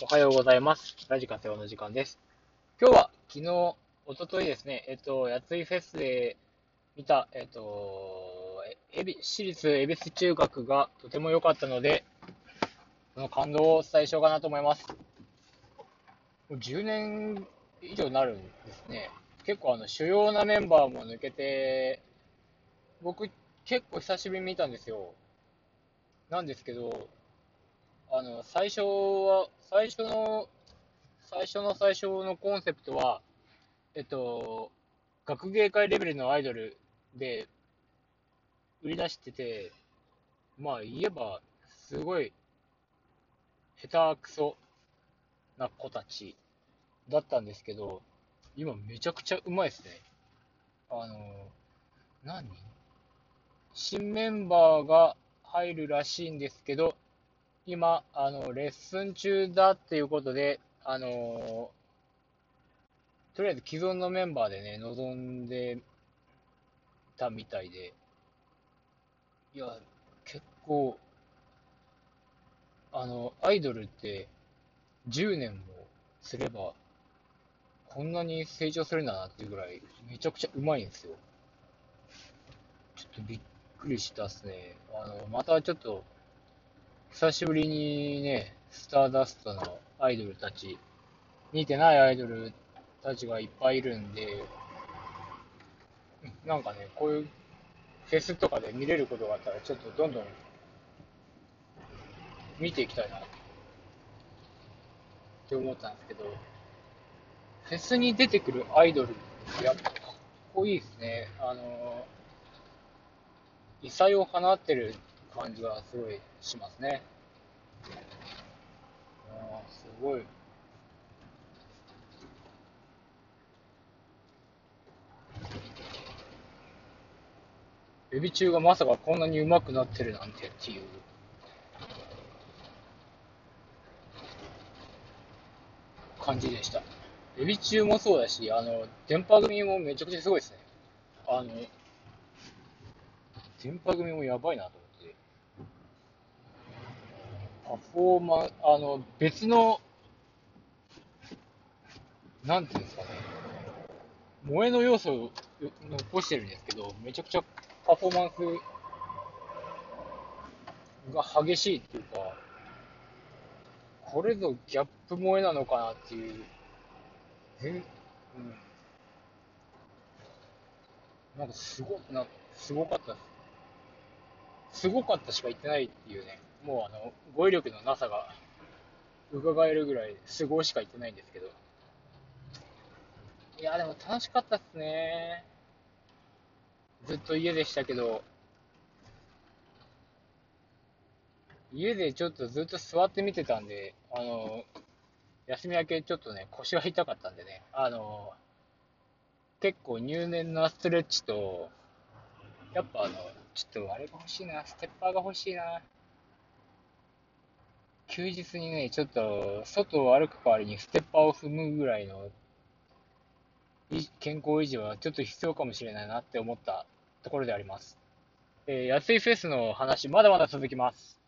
おはようございます。ラジカセオの時間です。今日は昨日、一昨日ですね、えっと、やついフェスで見た、えっと、えび私立恵比寿中学がとても良かったので、その感動をお伝えしようかなと思います。もう10年以上になるんですね。結構あの主要なメンバーも抜けて、僕結構久しぶりに見たんですよ。なんですけど、あの、最初は、最初の、最初の最初のコンセプトは、えっと、学芸会レベルのアイドルで売り出してて、まあ言えば、すごい、下手くそな子たちだったんですけど、今めちゃくちゃうまいですね。あの、何？新メンバーが入るらしいんですけど、今、あの、レッスン中だっていうことで、あのとりあえず既存のメンバーでね、臨んでたみたいで、いや、結構、あの、アイドルって10年もすれば、こんなに成長するんだなっていうぐらい、めちゃくちゃうまいんですよ。ちょっとびっくりしたっすね。あの、またちょっと、久しぶりにね、スターダストのアイドルたち、見てないアイドルたちがいっぱいいるんで、なんかね、こういうフェスとかで見れることがあったら、ちょっとどんどん見ていきたいなって思ったんですけど、フェスに出てくるアイドルってやっぱかっこいいですね。あの、異彩を放ってる感じがすごいしますね。あーすごい。エビ中がまさかこんなに上手くなってるなんてっていう感じでした。エビ中もそうだし、あの、電波組もめちゃくちゃすごいですね。あの、電波組もやばいなと思って。パフォーマ、あの、別の、なんていうんですかね、萌えの要素を残してるんですけど、めちゃくちゃパフォーマンスが激しいっていうか、これぞギャップ萌えなのかなっていう、全うん。なんかすごくな、すごかったです。すごかったしか言ってないっていうね、もうあの、語彙力のなさが伺えるぐらい、すごいしか言ってないんですけど。いや、でも楽しかったっすね。ずっと家でしたけど、家でちょっとずっと座って見てたんで、あの、休み明けちょっとね、腰が痛かったんでね、あの、結構入念なストレッチと、やっぱあの、ちょっとあれが欲しいな、ステッパーが欲しいな。休日にね、ちょっと外を歩く代わりにステッパーを踏むぐらいの健康維持はちょっと必要かもしれないなって思ったところであります。えー、安いフェスの話、まだまだ続きます。